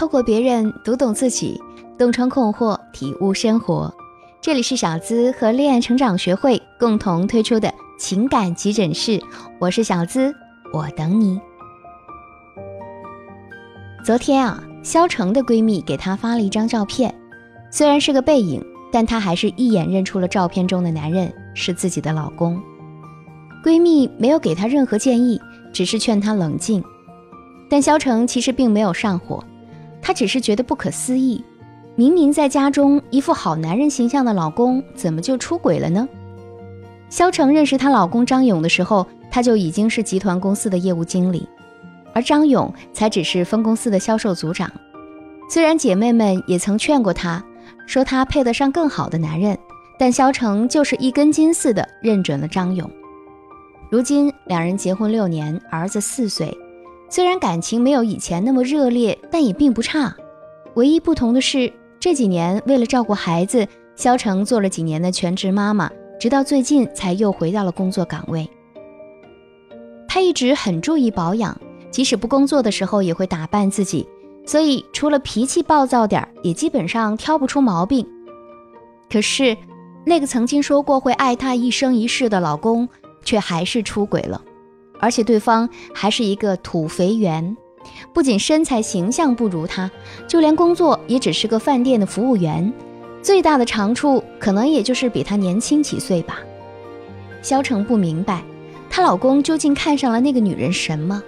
透过别人读懂自己，洞穿困惑，体悟生活。这里是小资和恋爱成长学会共同推出的情感急诊室，我是小资，我等你。昨天啊，肖成的闺蜜给她发了一张照片，虽然是个背影，但她还是一眼认出了照片中的男人是自己的老公。闺蜜没有给她任何建议，只是劝她冷静。但肖成其实并没有上火，她只是觉得不可思议：明明在家中一副好男人形象的老公，怎么就出轨了呢？肖成认识她老公张勇的时候，他就已经是集团公司的业务经理，而张勇才只是分公司的销售组长。虽然姐妹们也曾劝过他，说他配得上更好的男人，但肖成就是一根筋似的认准了张勇。如今两人结婚六年，儿子四岁。虽然感情没有以前那么热烈，但也并不差。唯一不同的是，这几年为了照顾孩子，肖成做了几年的全职妈妈，直到最近才又回到了工作岗位。她一直很注意保养，即使不工作的时候也会打扮自己，所以除了脾气暴躁点儿，也基本上挑不出毛病。可是，那个曾经说过会爱她一生一世的老公，却还是出轨了。而且对方还是一个土肥圆，不仅身材形象不如他，就连工作也只是个饭店的服务员，最大的长处可能也就是比他年轻几岁吧。肖成不明白，她老公究竟看上了那个女人什么，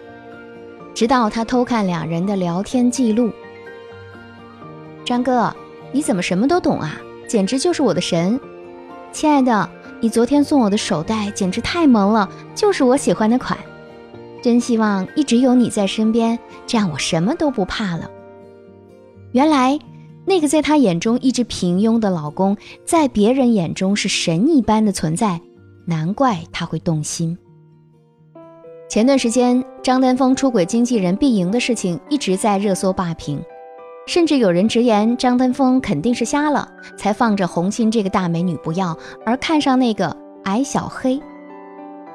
直到他偷看两人的聊天记录。张哥，你怎么什么都懂啊？简直就是我的神，亲爱的。你昨天送我的手袋简直太萌了，就是我喜欢的款。真希望一直有你在身边，这样我什么都不怕了。原来，那个在他眼中一直平庸的老公，在别人眼中是神一般的存在，难怪他会动心。前段时间，张丹峰出轨经纪人毕莹的事情一直在热搜霸屏。甚至有人直言，张丹峰肯定是瞎了，才放着红心这个大美女不要，而看上那个矮小黑。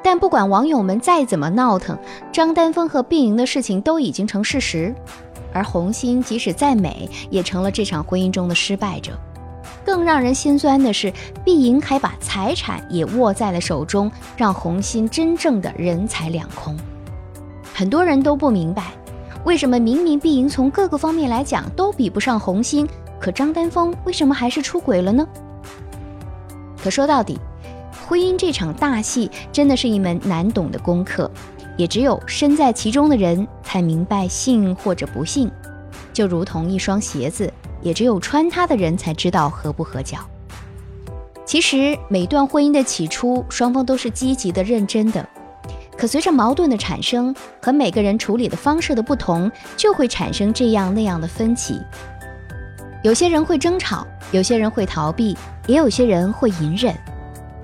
但不管网友们再怎么闹腾，张丹峰和碧莹的事情都已经成事实，而红心即使再美，也成了这场婚姻中的失败者。更让人心酸的是，碧莹还把财产也握在了手中，让红心真正的人财两空。很多人都不明白。为什么明明碧莹从各个方面来讲都比不上红星，可张丹峰为什么还是出轨了呢？可说到底，婚姻这场大戏真的是一门难懂的功课，也只有身在其中的人才明白幸或者不幸。就如同一双鞋子，也只有穿它的人才知道合不合脚。其实每段婚姻的起初，双方都是积极的、认真的。可随着矛盾的产生和每个人处理的方式的不同，就会产生这样那样的分歧。有些人会争吵，有些人会逃避，也有些人会隐忍。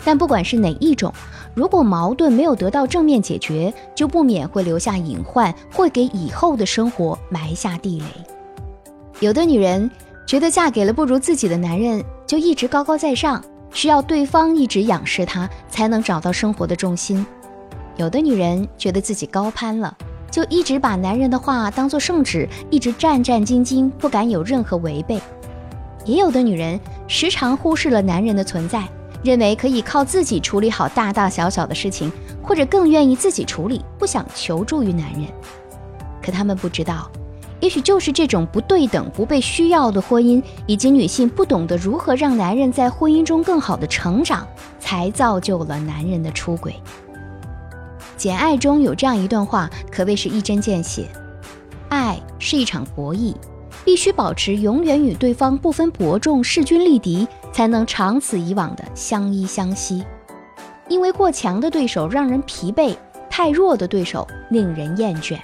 但不管是哪一种，如果矛盾没有得到正面解决，就不免会留下隐患，会给以后的生活埋下地雷。有的女人觉得嫁给了不如自己的男人，就一直高高在上，需要对方一直仰视她，才能找到生活的重心。有的女人觉得自己高攀了，就一直把男人的话当作圣旨，一直战战兢兢，不敢有任何违背；也有的女人时常忽视了男人的存在，认为可以靠自己处理好大大小小的事情，或者更愿意自己处理，不想求助于男人。可他们不知道，也许就是这种不对等、不被需要的婚姻，以及女性不懂得如何让男人在婚姻中更好的成长，才造就了男人的出轨。《简爱》中有这样一段话，可谓是一针见血：爱是一场博弈，必须保持永远与对方不分伯仲、势均力敌，才能长此以往的相依相惜。因为过强的对手让人疲惫，太弱的对手令人厌倦。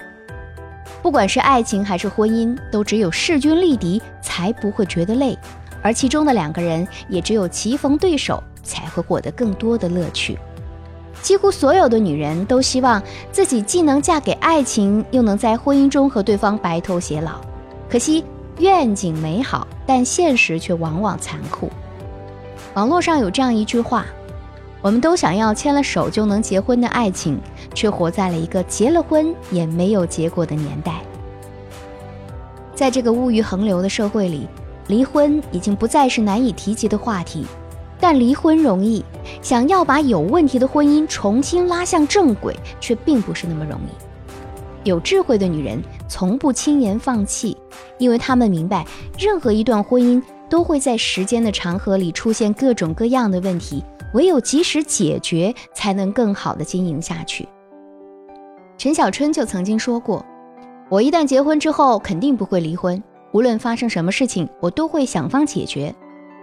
不管是爱情还是婚姻，都只有势均力敌才不会觉得累，而其中的两个人也只有棋逢对手才会获得更多的乐趣。几乎所有的女人都希望自己既能嫁给爱情，又能在婚姻中和对方白头偕老。可惜愿景美好，但现实却往往残酷。网络上有这样一句话：“我们都想要牵了手就能结婚的爱情，却活在了一个结了婚也没有结果的年代。”在这个物欲横流的社会里，离婚已经不再是难以提及的话题。但离婚容易，想要把有问题的婚姻重新拉向正轨，却并不是那么容易。有智慧的女人从不轻言放弃，因为她们明白，任何一段婚姻都会在时间的长河里出现各种各样的问题，唯有及时解决，才能更好的经营下去。陈小春就曾经说过：“我一旦结婚之后，肯定不会离婚，无论发生什么事情，我都会想方解决。”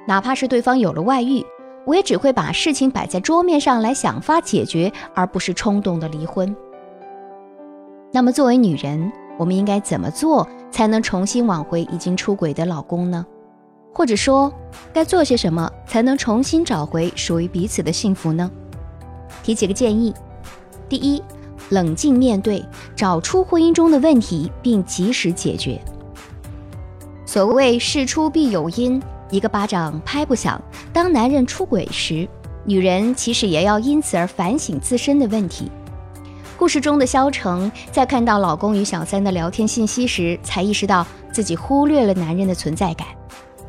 哪怕是对方有了外遇，我也只会把事情摆在桌面上来想法解决，而不是冲动的离婚。那么，作为女人，我们应该怎么做才能重新挽回已经出轨的老公呢？或者说，该做些什么才能重新找回属于彼此的幸福呢？提几个建议：第一，冷静面对，找出婚姻中的问题，并及时解决。所谓事出必有因。一个巴掌拍不响。当男人出轨时，女人其实也要因此而反省自身的问题。故事中的萧成在看到老公与小三的聊天信息时，才意识到自己忽略了男人的存在感。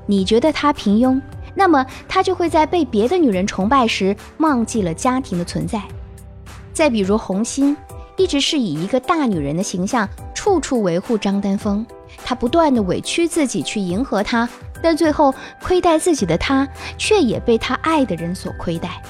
你觉得他平庸，那么他就会在被别的女人崇拜时，忘记了家庭的存在。再比如红心，一直是以一个大女人的形象，处处维护张丹峰，他不断的委屈自己去迎合他。但最后亏待自己的他，却也被他爱的人所亏待。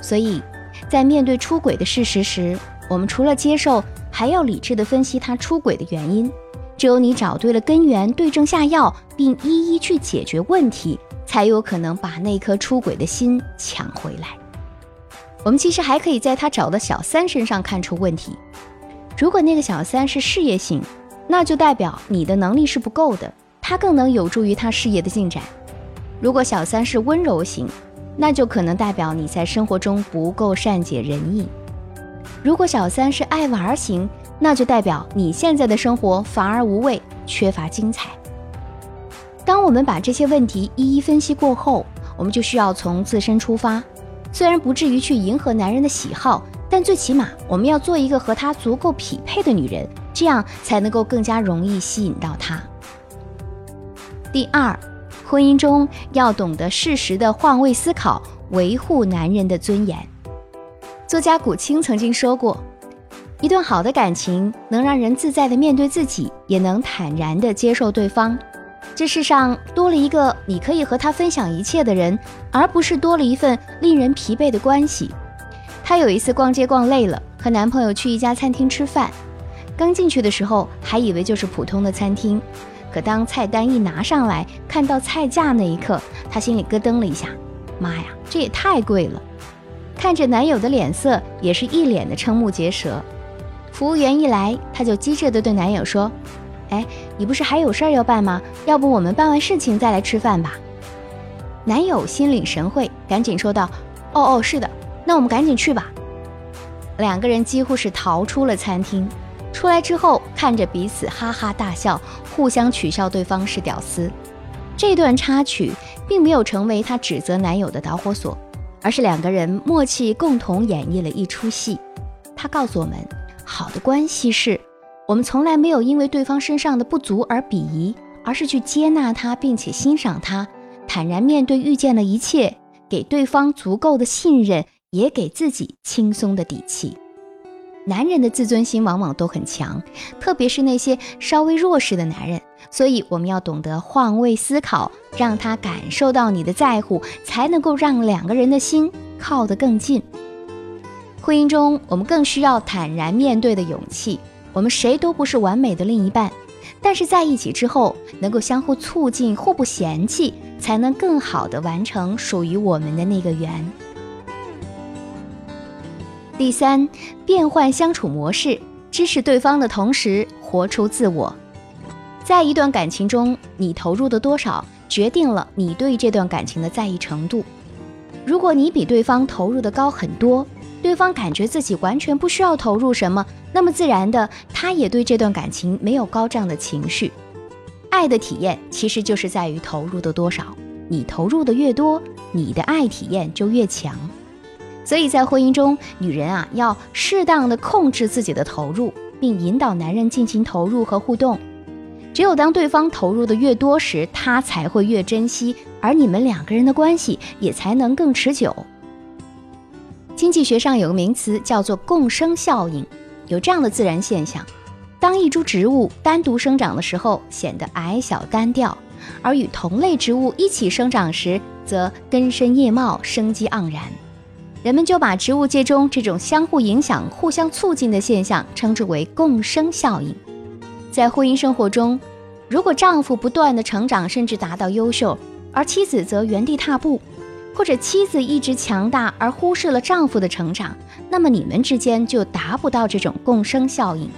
所以，在面对出轨的事实时，我们除了接受，还要理智地分析他出轨的原因。只有你找对了根源，对症下药，并一一去解决问题，才有可能把那颗出轨的心抢回来。我们其实还可以在他找的小三身上看出问题。如果那个小三是事业型，那就代表你的能力是不够的。他更能有助于他事业的进展。如果小三是温柔型，那就可能代表你在生活中不够善解人意；如果小三是爱玩型，那就代表你现在的生活乏而无味，缺乏精彩。当我们把这些问题一一分析过后，我们就需要从自身出发，虽然不至于去迎合男人的喜好，但最起码我们要做一个和他足够匹配的女人，这样才能够更加容易吸引到他。第二，婚姻中要懂得适时的换位思考，维护男人的尊严。作家古青曾经说过，一段好的感情能让人自在的面对自己，也能坦然的接受对方。这世上多了一个你可以和他分享一切的人，而不是多了一份令人疲惫的关系。她有一次逛街逛累了，和男朋友去一家餐厅吃饭，刚进去的时候还以为就是普通的餐厅。可当菜单一拿上来看到菜价那一刻，她心里咯噔了一下。妈呀，这也太贵了！看着男友的脸色，也是一脸的瞠目结舌。服务员一来，她就机智地对男友说：“哎，你不是还有事儿要办吗？要不我们办完事情再来吃饭吧？”男友心领神会，赶紧说道：“哦哦，是的，那我们赶紧去吧。”两个人几乎是逃出了餐厅。出来之后，看着彼此哈哈大笑，互相取笑对方是屌丝。这段插曲并没有成为她指责男友的导火索，而是两个人默契共同演绎了一出戏。她告诉我们，好的关系是我们从来没有因为对方身上的不足而鄙夷，而是去接纳他，并且欣赏他，坦然面对遇见的一切，给对方足够的信任，也给自己轻松的底气。男人的自尊心往往都很强，特别是那些稍微弱势的男人。所以我们要懂得换位思考，让他感受到你的在乎，才能够让两个人的心靠得更近。婚姻中，我们更需要坦然面对的勇气。我们谁都不是完美的另一半，但是在一起之后，能够相互促进、互不嫌弃，才能更好的完成属于我们的那个圆。第三，变换相处模式，支持对方的同时活出自我。在一段感情中，你投入的多少，决定了你对这段感情的在意程度。如果你比对方投入的高很多，对方感觉自己完全不需要投入什么，那么自然的，他也对这段感情没有高涨的情绪。爱的体验其实就是在于投入的多少，你投入的越多，你的爱体验就越强。所以在婚姻中，女人啊要适当的控制自己的投入，并引导男人进行投入和互动。只有当对方投入的越多时，他才会越珍惜，而你们两个人的关系也才能更持久。经济学上有个名词叫做共生效应，有这样的自然现象：当一株植物单独生长的时候，显得矮小单调；而与同类植物一起生长时，则根深叶茂，生机盎然。人们就把植物界中这种相互影响、互相促进的现象称之为共生效应。在婚姻生活中，如果丈夫不断的成长，甚至达到优秀，而妻子则原地踏步，或者妻子一直强大而忽视了丈夫的成长，那么你们之间就达不到这种共生效应，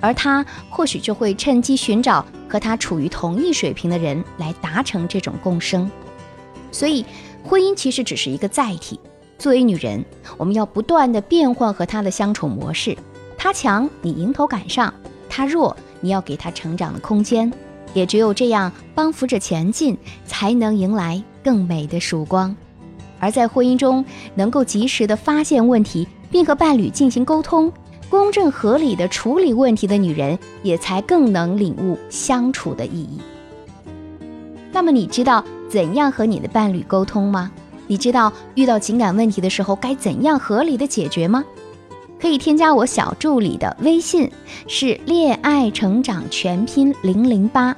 而他或许就会趁机寻找和他处于同一水平的人来达成这种共生。所以，婚姻其实只是一个载体。作为女人，我们要不断的变换和他的相处模式。他强，你迎头赶上；他弱。你要给他成长的空间，也只有这样帮扶着前进，才能迎来更美的曙光。而在婚姻中，能够及时的发现问题，并和伴侣进行沟通，公正合理的处理问题的女人，也才更能领悟相处的意义。那么，你知道怎样和你的伴侣沟通吗？你知道遇到情感问题的时候，该怎样合理的解决吗？可以添加我小助理的微信，是恋爱成长全拼零零八，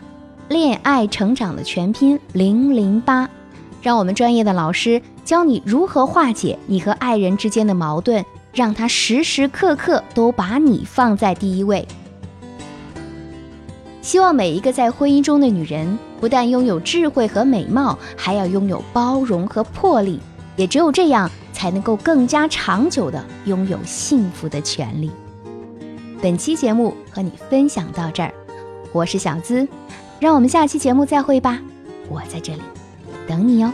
恋爱成长的全拼零零八，让我们专业的老师教你如何化解你和爱人之间的矛盾，让他时时刻刻都把你放在第一位。希望每一个在婚姻中的女人，不但拥有智慧和美貌，还要拥有包容和魄力，也只有这样。才能够更加长久的拥有幸福的权利。本期节目和你分享到这儿，我是小资，让我们下期节目再会吧，我在这里等你哦。